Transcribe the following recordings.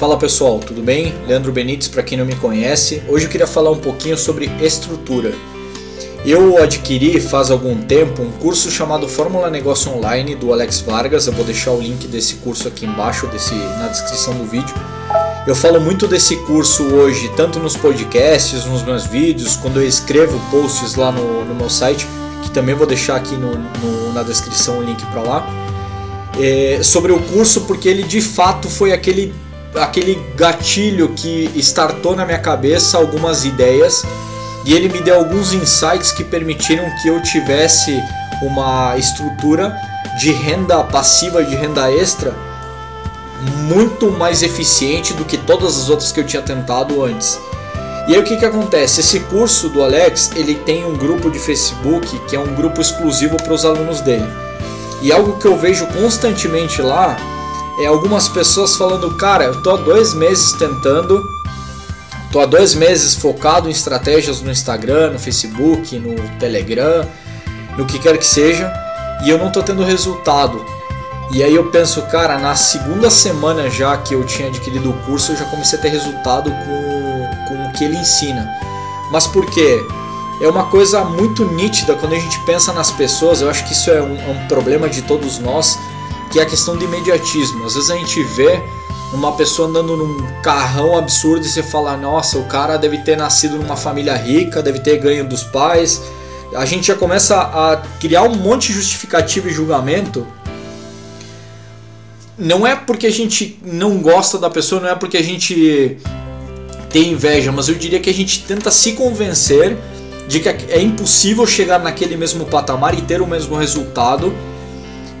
Fala pessoal, tudo bem? Leandro Benites, para quem não me conhece. Hoje eu queria falar um pouquinho sobre estrutura. Eu adquiri faz algum tempo um curso chamado Fórmula Negócio Online do Alex Vargas. Eu vou deixar o link desse curso aqui embaixo, desse, na descrição do vídeo. Eu falo muito desse curso hoje, tanto nos podcasts, nos meus vídeos, quando eu escrevo posts lá no, no meu site, que também vou deixar aqui no, no, na descrição o link para lá. É, sobre o curso, porque ele de fato foi aquele aquele gatilho que startou na minha cabeça algumas ideias e ele me deu alguns insights que permitiram que eu tivesse uma estrutura de renda passiva, de renda extra muito mais eficiente do que todas as outras que eu tinha tentado antes. E aí o que, que acontece? Esse curso do Alex ele tem um grupo de Facebook que é um grupo exclusivo para os alunos dele. E algo que eu vejo constantemente lá é algumas pessoas falando, cara, eu tô há dois meses tentando, tô há dois meses focado em estratégias no Instagram, no Facebook, no Telegram, no que quer que seja, e eu não tô tendo resultado. E aí eu penso, cara, na segunda semana já que eu tinha adquirido o curso, eu já comecei a ter resultado com, com o que ele ensina. Mas por quê? É uma coisa muito nítida quando a gente pensa nas pessoas, eu acho que isso é um, é um problema de todos nós que é a questão do imediatismo. Às vezes a gente vê uma pessoa andando num carrão absurdo e você fala: nossa, o cara deve ter nascido numa família rica, deve ter ganho dos pais. A gente já começa a criar um monte de justificativa e julgamento. Não é porque a gente não gosta da pessoa, não é porque a gente tem inveja, mas eu diria que a gente tenta se convencer de que é impossível chegar naquele mesmo patamar e ter o mesmo resultado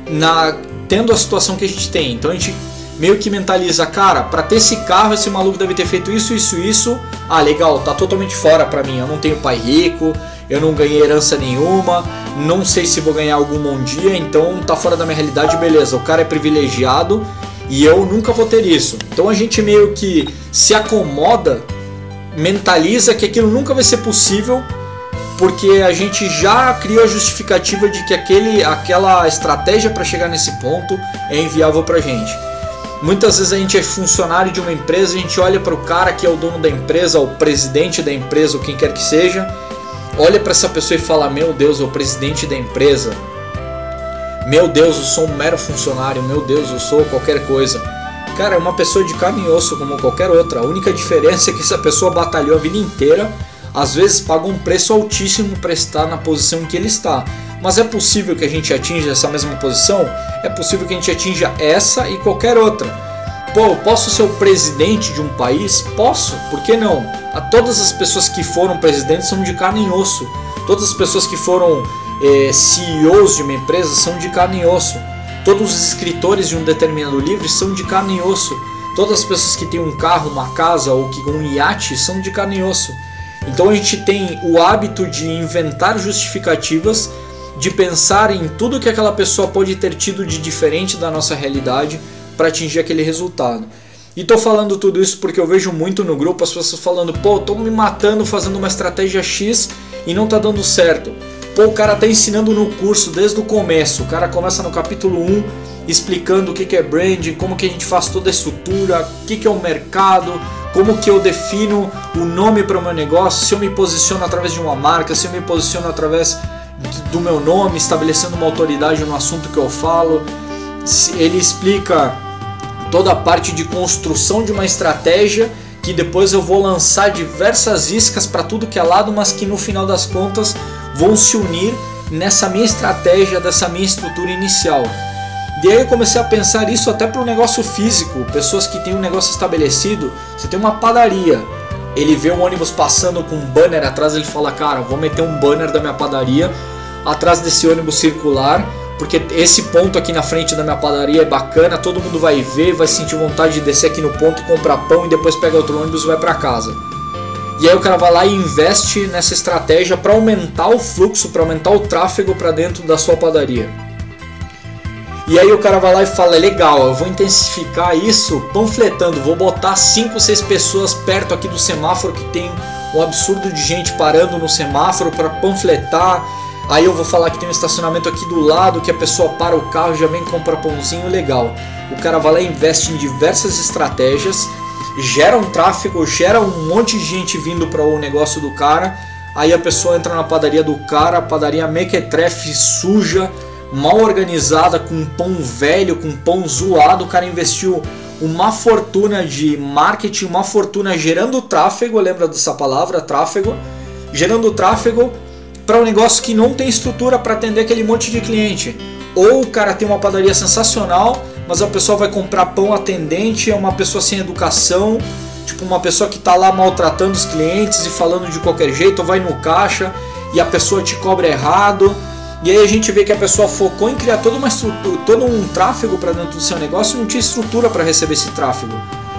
na tendo a situação que a gente tem. Então a gente meio que mentaliza, cara, para ter esse carro, esse maluco deve ter feito isso, isso, isso. Ah, legal, tá totalmente fora para mim. Eu não tenho pai rico, eu não ganhei herança nenhuma, não sei se vou ganhar algum um dia, então tá fora da minha realidade, beleza. O cara é privilegiado e eu nunca vou ter isso. Então a gente meio que se acomoda, mentaliza que aquilo nunca vai ser possível porque a gente já criou a justificativa de que aquele, aquela estratégia para chegar nesse ponto é inviável para a gente. Muitas vezes a gente é funcionário de uma empresa, a gente olha para o cara que é o dono da empresa, o presidente da empresa, ou quem quer que seja, olha para essa pessoa e fala: Meu Deus, é o presidente da empresa. Meu Deus, eu sou um mero funcionário. Meu Deus, eu sou qualquer coisa. Cara, é uma pessoa de carne e osso como qualquer outra. A única diferença é que essa pessoa batalhou a vida inteira às vezes paga um preço altíssimo para estar na posição em que ele está. Mas é possível que a gente atinja essa mesma posição? É possível que a gente atinja essa e qualquer outra. Pô, posso ser o presidente de um país? Posso, por que não? A todas as pessoas que foram presidentes são de carne e osso. Todas as pessoas que foram eh, CEOs de uma empresa são de carne e osso. Todos os escritores de um determinado livro são de carne e osso. Todas as pessoas que têm um carro, uma casa ou que um iate são de carne e osso. Então a gente tem o hábito de inventar justificativas, de pensar em tudo que aquela pessoa pode ter tido de diferente da nossa realidade para atingir aquele resultado. E tô falando tudo isso porque eu vejo muito no grupo as pessoas falando: pô, tô me matando fazendo uma estratégia X e não tá dando certo. Pô, o cara tá ensinando no curso desde o começo. O cara começa no capítulo 1 explicando o que é branding, como que a gente faz toda a estrutura, o que é o mercado, como que eu defino o nome para o meu negócio, se eu me posiciono através de uma marca, se eu me posiciono através do meu nome, estabelecendo uma autoridade no assunto que eu falo. Ele explica toda a parte de construção de uma estratégia que depois eu vou lançar diversas iscas para tudo que é lado, mas que no final das contas vão se unir nessa minha estratégia, dessa minha estrutura inicial. E aí eu comecei a pensar isso até para o negócio físico, pessoas que têm um negócio estabelecido. Você tem uma padaria, ele vê um ônibus passando com um banner atrás, ele fala: Cara, vou meter um banner da minha padaria atrás desse ônibus circular, porque esse ponto aqui na frente da minha padaria é bacana, todo mundo vai ver, vai sentir vontade de descer aqui no ponto, comprar pão e depois pega outro ônibus e vai para casa. E aí o cara vai lá e investe nessa estratégia para aumentar o fluxo, para aumentar o tráfego para dentro da sua padaria. E aí o cara vai lá e fala: legal, eu vou intensificar isso panfletando, vou botar 5, 6 pessoas perto aqui do semáforo que tem um absurdo de gente parando no semáforo para panfletar. Aí eu vou falar que tem um estacionamento aqui do lado que a pessoa para o carro já vem comprar pãozinho, legal. O cara vai lá e investe em diversas estratégias gera um tráfego, gera um monte de gente vindo para o negócio do cara. Aí a pessoa entra na padaria do cara, a padaria mequetrefe, suja, mal organizada, com pão velho, com pão zoado. O cara investiu uma fortuna de marketing, uma fortuna gerando tráfego, lembra dessa palavra, tráfego? Gerando tráfego para um negócio que não tem estrutura para atender aquele monte de cliente. Ou o cara tem uma padaria sensacional, mas a pessoa vai comprar pão atendente, é uma pessoa sem educação, tipo uma pessoa que está lá maltratando os clientes e falando de qualquer jeito, ou vai no caixa e a pessoa te cobra errado. E aí a gente vê que a pessoa focou em criar toda uma estrutura, todo um tráfego para dentro do seu negócio e não tinha estrutura para receber esse tráfego.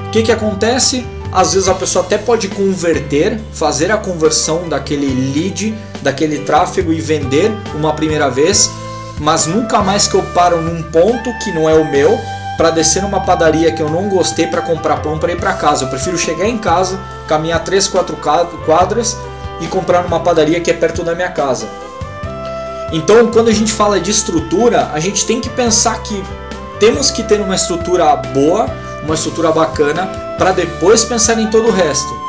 O que, que acontece? Às vezes a pessoa até pode converter, fazer a conversão daquele lead, daquele tráfego e vender uma primeira vez, mas nunca mais que eu paro num ponto que não é o meu para descer numa padaria que eu não gostei para comprar pão para ir para casa. Eu prefiro chegar em casa, caminhar 3, 4 quadras e comprar numa padaria que é perto da minha casa. Então, quando a gente fala de estrutura, a gente tem que pensar que temos que ter uma estrutura boa, uma estrutura bacana, para depois pensar em todo o resto.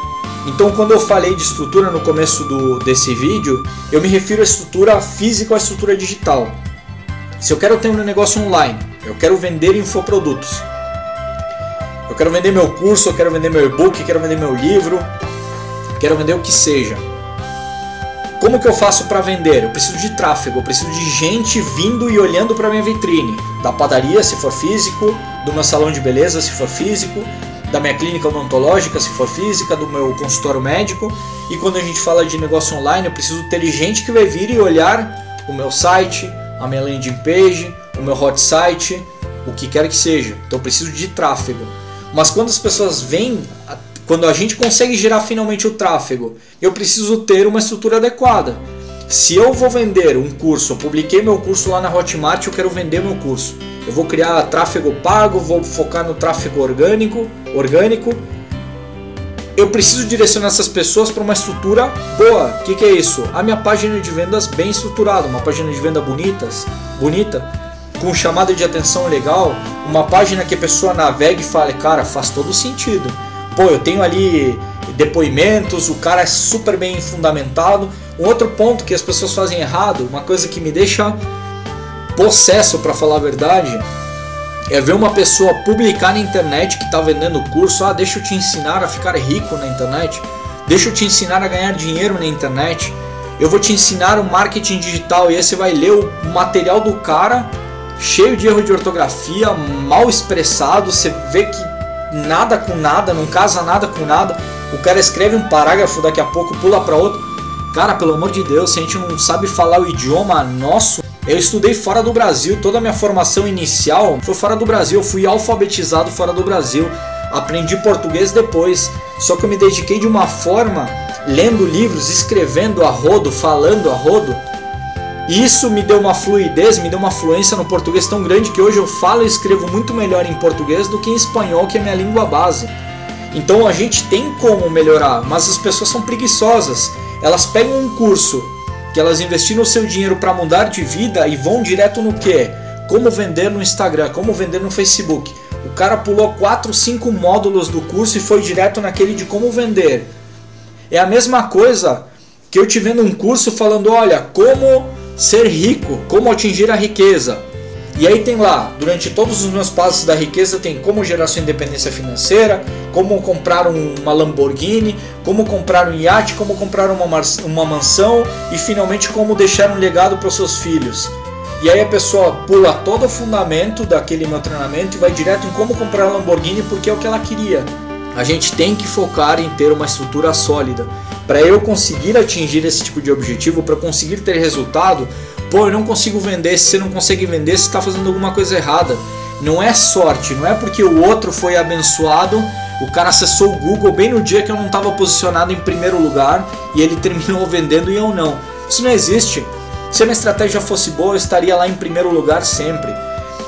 Então, quando eu falei de estrutura no começo do, desse vídeo, eu me refiro à estrutura física ou à estrutura digital. Se eu quero ter um negócio online, eu quero vender infoprodutos. Eu quero vender meu curso, eu quero vender meu e-book, quero vender meu livro, quero vender o que seja. Como que eu faço para vender? Eu preciso de tráfego, eu preciso de gente vindo e olhando para minha vitrine, da padaria se for físico, do meu salão de beleza se for físico, da minha clínica odontológica se for física, do meu consultório médico. E quando a gente fala de negócio online, eu preciso ter gente que vai vir e olhar o meu site, a minha landing page, o meu hot site, o que quer que seja. Então eu preciso de tráfego. Mas quando as pessoas vêm, quando a gente consegue gerar finalmente o tráfego, eu preciso ter uma estrutura adequada. Se eu vou vender um curso, eu publiquei meu curso lá na Hotmart, eu quero vender meu curso. Eu vou criar tráfego pago, vou focar no tráfego orgânico, orgânico eu preciso direcionar essas pessoas para uma estrutura boa. O que, que, é isso? A minha página de vendas bem estruturada, uma página de venda bonitas, bonita, com chamada de atenção legal, uma página que a pessoa navegue e fale, cara, faz todo sentido. Pô, eu tenho ali depoimentos, o cara é super bem fundamentado. Um outro ponto que as pessoas fazem errado, uma coisa que me deixa possesso para falar a verdade, é ver uma pessoa publicar na internet que está vendendo curso, ah, deixa eu te ensinar a ficar rico na internet, deixa eu te ensinar a ganhar dinheiro na internet, eu vou te ensinar o marketing digital e aí você vai ler o material do cara cheio de erro de ortografia, mal expressado, você vê que nada com nada, não casa nada com nada. O cara escreve um parágrafo, daqui a pouco pula para outro. Cara, pelo amor de Deus, se a gente não sabe falar o idioma nosso, eu estudei fora do Brasil, toda a minha formação inicial foi fora do Brasil, eu fui alfabetizado fora do Brasil, aprendi português depois, só que eu me dediquei de uma forma, lendo livros, escrevendo a rodo, falando a rodo, isso me deu uma fluidez, me deu uma fluência no português tão grande que hoje eu falo e escrevo muito melhor em português do que em espanhol, que é minha língua base. Então a gente tem como melhorar, mas as pessoas são preguiçosas. Elas pegam um curso que elas investiram o seu dinheiro para mudar de vida e vão direto no que? Como vender no Instagram, como vender no Facebook. O cara pulou 4, 5 módulos do curso e foi direto naquele de como vender. É a mesma coisa que eu te vendo um curso falando, olha, como ser rico, como atingir a riqueza. E aí tem lá, durante todos os meus passos da riqueza, tem como gerar sua independência financeira, como comprar uma Lamborghini, como comprar um iate, como comprar uma, uma mansão e finalmente como deixar um legado para os seus filhos. E aí a pessoa pula todo o fundamento daquele meu treinamento e vai direto em como comprar a Lamborghini porque é o que ela queria. A gente tem que focar em ter uma estrutura sólida. Para eu conseguir atingir esse tipo de objetivo, para conseguir ter resultado, pô, eu não consigo vender. Se você não consegue vender, você está fazendo alguma coisa errada. Não é sorte, não é porque o outro foi abençoado, o cara acessou o Google bem no dia que eu não estava posicionado em primeiro lugar e ele terminou vendendo e eu não. Isso não existe. Se a minha estratégia fosse boa, eu estaria lá em primeiro lugar sempre.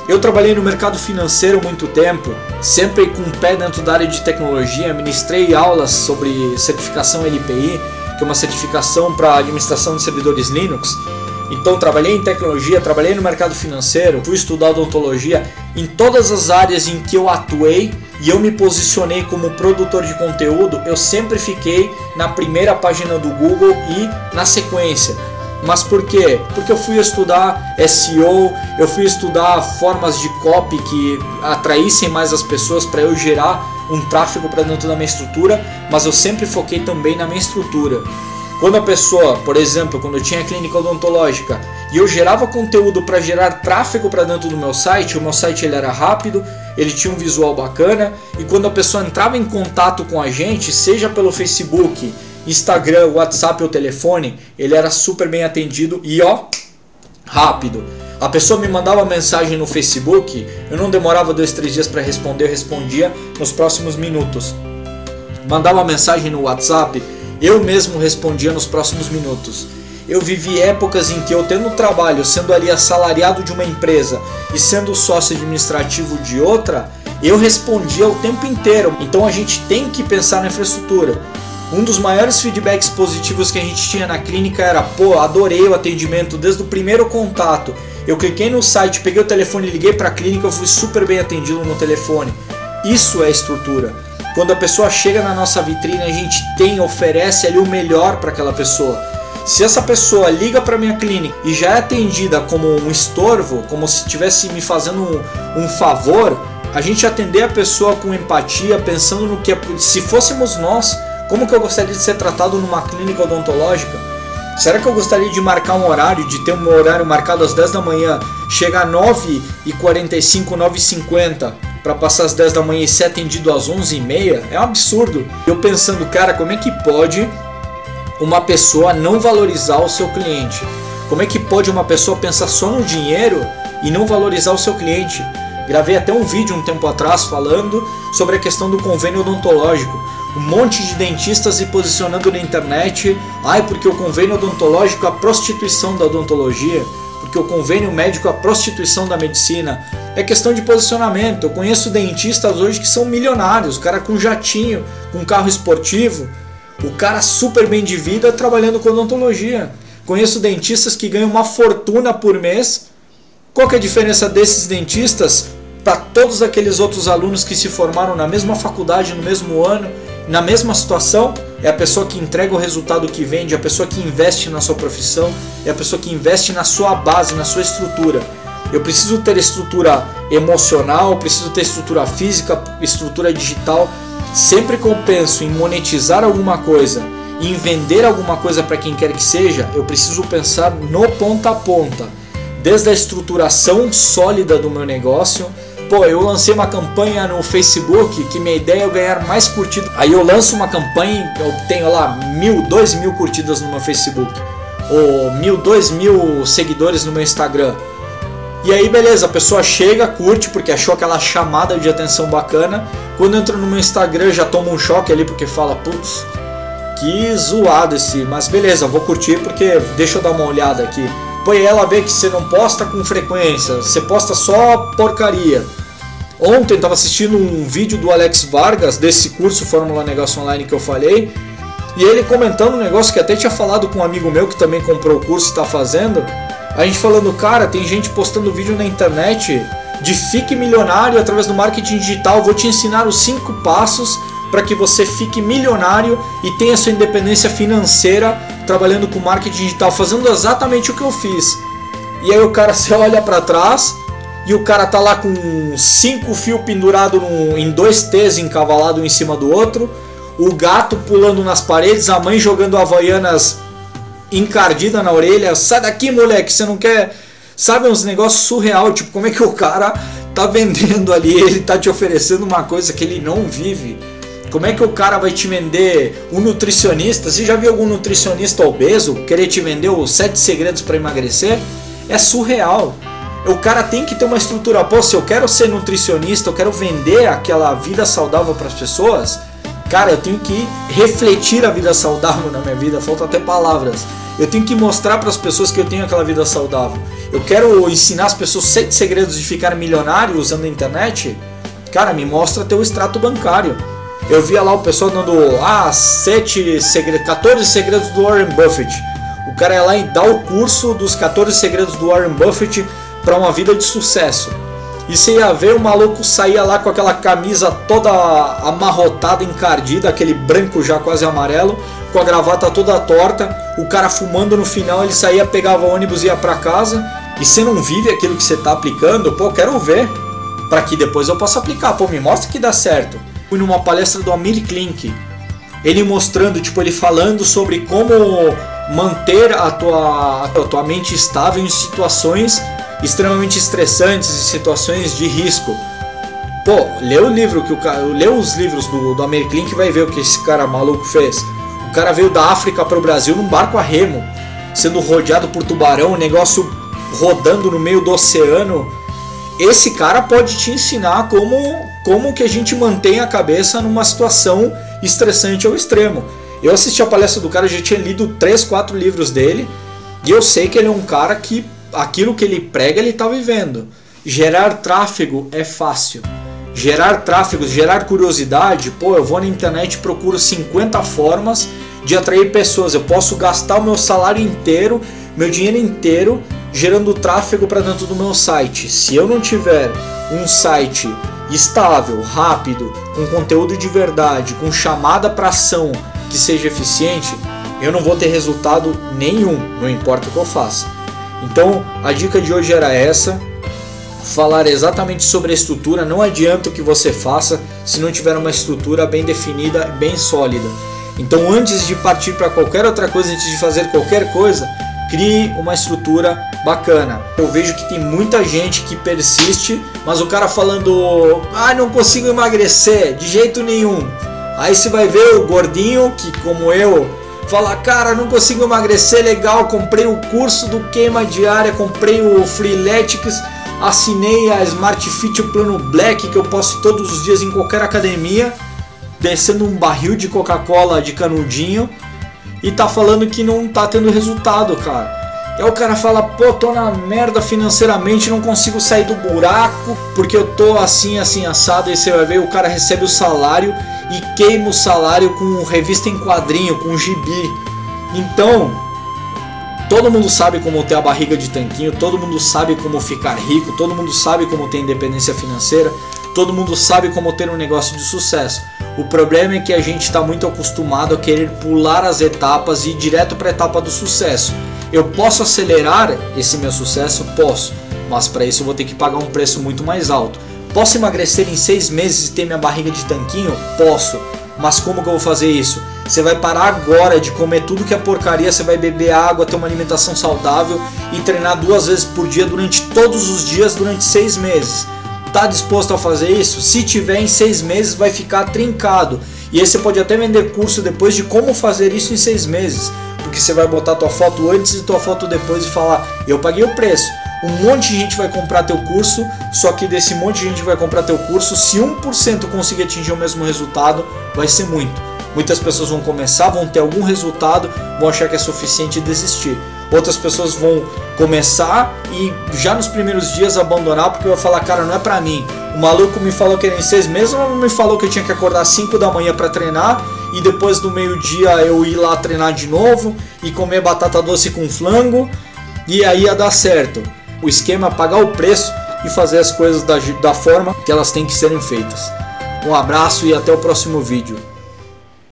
Eu trabalhei no mercado financeiro muito tempo, sempre com o pé dentro da área de tecnologia, ministrei aulas sobre certificação LPI, que é uma certificação para administração de servidores Linux. Então trabalhei em tecnologia, trabalhei no mercado financeiro, fui estudar odontologia em todas as áreas em que eu atuei e eu me posicionei como produtor de conteúdo, eu sempre fiquei na primeira página do Google e na sequência. Mas por quê? Porque eu fui estudar SEO, eu fui estudar formas de copy que atraíssem mais as pessoas para eu gerar um tráfego para dentro da minha estrutura, mas eu sempre foquei também na minha estrutura. Quando a pessoa, por exemplo, quando eu tinha clínica odontológica e eu gerava conteúdo para gerar tráfego para dentro do meu site, o meu site ele era rápido, ele tinha um visual bacana e quando a pessoa entrava em contato com a gente, seja pelo Facebook, Instagram, WhatsApp ou telefone, ele era super bem atendido e ó, rápido. A pessoa me mandava mensagem no Facebook, eu não demorava dois, três dias para responder, eu respondia nos próximos minutos. Mandava mensagem no WhatsApp, eu mesmo respondia nos próximos minutos. Eu vivi épocas em que eu tendo trabalho, sendo ali assalariado de uma empresa e sendo sócio administrativo de outra, eu respondia o tempo inteiro. Então a gente tem que pensar na infraestrutura. Um dos maiores feedbacks positivos que a gente tinha na clínica era: pô, adorei o atendimento desde o primeiro contato. Eu cliquei no site, peguei o telefone, liguei para a clínica, eu fui super bem atendido no telefone. Isso é estrutura. Quando a pessoa chega na nossa vitrine, a gente tem, oferece ali o melhor para aquela pessoa. Se essa pessoa liga para minha clínica e já é atendida como um estorvo, como se estivesse me fazendo um, um favor, a gente atender a pessoa com empatia, pensando no que é, se fôssemos nós, como que eu gostaria de ser tratado numa clínica odontológica? Será que eu gostaria de marcar um horário, de ter um horário marcado às 10 da manhã, chegar às 9h45, 9h50 para passar às 10 da manhã e ser atendido às 11h30? É um absurdo. Eu pensando, cara, como é que pode uma pessoa não valorizar o seu cliente? Como é que pode uma pessoa pensar só no dinheiro e não valorizar o seu cliente? Gravei até um vídeo um tempo atrás falando sobre a questão do convênio odontológico um monte de dentistas se posicionando na internet, ai porque o convênio odontológico é a prostituição da odontologia, porque o convênio médico é a prostituição da medicina. É questão de posicionamento. Eu conheço dentistas hoje que são milionários, o cara com jatinho, com carro esportivo, o cara super bem de vida trabalhando com odontologia. Conheço dentistas que ganham uma fortuna por mês. Qual é a diferença desses dentistas para todos aqueles outros alunos que se formaram na mesma faculdade no mesmo ano na mesma situação, é a pessoa que entrega o resultado que vende, é a pessoa que investe na sua profissão, é a pessoa que investe na sua base, na sua estrutura. Eu preciso ter estrutura emocional, preciso ter estrutura física, estrutura digital. Sempre que eu penso em monetizar alguma coisa, em vender alguma coisa para quem quer que seja, eu preciso pensar no ponta a ponta, desde a estruturação sólida do meu negócio, Pô, eu lancei uma campanha no Facebook que minha ideia é ganhar mais curtidas. Aí eu lanço uma campanha, eu tenho lá mil, dois mil curtidas no meu Facebook, ou mil, dois mil seguidores no meu Instagram. E aí, beleza, a pessoa chega, curte porque achou aquela chamada de atenção bacana. Quando entra no meu Instagram, já toma um choque ali porque fala, putz, que zoado esse. Mas beleza, vou curtir porque deixa eu dar uma olhada aqui. Põe ela ver que você não posta com frequência, você posta só porcaria. Ontem estava assistindo um vídeo do Alex Vargas desse curso Fórmula Negócio Online que eu falei, e ele comentando um negócio que até tinha falado com um amigo meu que também comprou o curso e está fazendo. A gente falando, cara, tem gente postando vídeo na internet de fique milionário através do marketing digital. Vou te ensinar os cinco passos para que você fique milionário e tenha sua independência financeira trabalhando com marketing digital, fazendo exatamente o que eu fiz. E aí o cara se olha para trás e o cara tá lá com cinco fios pendurados em dois T's encavalado um em cima do outro, o gato pulando nas paredes, a mãe jogando havaianas encardida na orelha, sai daqui moleque, você não quer... Sabe, uns negócios surreal, tipo, como é que o cara tá vendendo ali, ele tá te oferecendo uma coisa que ele não vive. Como é que o cara vai te vender um nutricionista? Você já viu algum nutricionista obeso querer te vender os sete segredos para emagrecer? É surreal. O cara tem que ter uma estrutura. Pô, se eu quero ser nutricionista, eu quero vender aquela vida saudável para as pessoas, cara, eu tenho que refletir a vida saudável na minha vida. Falta até palavras. Eu tenho que mostrar para as pessoas que eu tenho aquela vida saudável. Eu quero ensinar as pessoas sete segredos de ficar milionário usando a internet. Cara, me mostra teu extrato bancário eu via lá o pessoal dando ah, 7 segredos, 14 segredos do Warren Buffett. O cara ia lá e dá o curso dos 14 segredos do Warren Buffett para uma vida de sucesso. E você ia ver o maluco saía lá com aquela camisa toda amarrotada, encardida, aquele branco já quase amarelo, com a gravata toda torta, o cara fumando no final, ele saía, pegava o ônibus e ia para casa. E você não vive aquilo que você tá aplicando, pô, quero ver. para que depois eu possa aplicar. Pô, me mostra que dá certo. Fui numa palestra do Amir Klink. Ele mostrando, tipo, ele falando sobre como manter a tua, a tua mente estável em situações extremamente estressantes e situações de risco. Pô, lê o livro que o cara, lê os livros do, do Amir Klink vai ver o que esse cara maluco fez. O cara veio da África para o Brasil num barco a remo, sendo rodeado por tubarão, o negócio rodando no meio do oceano. Esse cara pode te ensinar como como que a gente mantém a cabeça numa situação estressante ao extremo. Eu assisti a palestra do cara, eu já tinha lido 3, 4 livros dele, e eu sei que ele é um cara que aquilo que ele prega, ele está vivendo. Gerar tráfego é fácil. Gerar tráfego, gerar curiosidade, pô, eu vou na internet e procuro 50 formas de atrair pessoas. Eu posso gastar o meu salário inteiro, meu dinheiro inteiro, gerando tráfego para dentro do meu site. Se eu não tiver um site estável, rápido, com conteúdo de verdade, com chamada para ação que seja eficiente, eu não vou ter resultado nenhum, não importa o que eu faça. Então, a dica de hoje era essa: falar exatamente sobre a estrutura. Não adianta o que você faça se não tiver uma estrutura bem definida, bem sólida. Então, antes de partir para qualquer outra coisa, antes de fazer qualquer coisa, crie uma estrutura bacana. Eu vejo que tem muita gente que persiste, mas o cara falando: "Ah, não consigo emagrecer de jeito nenhum". Aí você vai ver o gordinho que como eu Fala, cara, não consigo emagrecer legal, comprei o curso do queima diária, comprei o Freeletics, assinei a Smart Fit o plano Black que eu posso todos os dias em qualquer academia, descendo um barril de Coca-Cola de canudinho e tá falando que não tá tendo resultado, cara. E aí o cara fala, pô, tô na merda financeiramente, não consigo sair do buraco porque eu tô assim, assim, assado. E você vai ver, o cara recebe o salário e queima o salário com revista em quadrinho, com gibi. Então, todo mundo sabe como ter a barriga de tanquinho, todo mundo sabe como ficar rico, todo mundo sabe como ter independência financeira, todo mundo sabe como ter um negócio de sucesso. O problema é que a gente está muito acostumado a querer pular as etapas e ir direto para a etapa do sucesso. Eu posso acelerar esse meu sucesso? Posso, mas para isso eu vou ter que pagar um preço muito mais alto. Posso emagrecer em seis meses e ter minha barriga de tanquinho? Posso, mas como que eu vou fazer isso? Você vai parar agora de comer tudo que é porcaria, você vai beber água, ter uma alimentação saudável e treinar duas vezes por dia durante todos os dias durante seis meses. Tá disposto a fazer isso? Se tiver em seis meses, vai ficar trincado. E aí você pode até vender curso depois de como fazer isso em seis meses porque você vai botar tua foto antes e tua foto depois e falar: eu paguei o preço. Um monte de gente vai comprar teu curso, só que desse monte de gente vai comprar teu curso, se 1% conseguir atingir o mesmo resultado, vai ser muito. Muitas pessoas vão começar, vão ter algum resultado, vão achar que é suficiente e desistir. Outras pessoas vão começar e já nos primeiros dias abandonar porque vai falar, cara, não é pra mim. O maluco me falou que era em seis meses, mas me falou que eu tinha que acordar às 5 da manhã para treinar e depois do meio-dia eu ir lá treinar de novo e comer batata doce com flango e aí ia dar certo. O esquema é pagar o preço e fazer as coisas da, da forma que elas têm que serem feitas. Um abraço e até o próximo vídeo.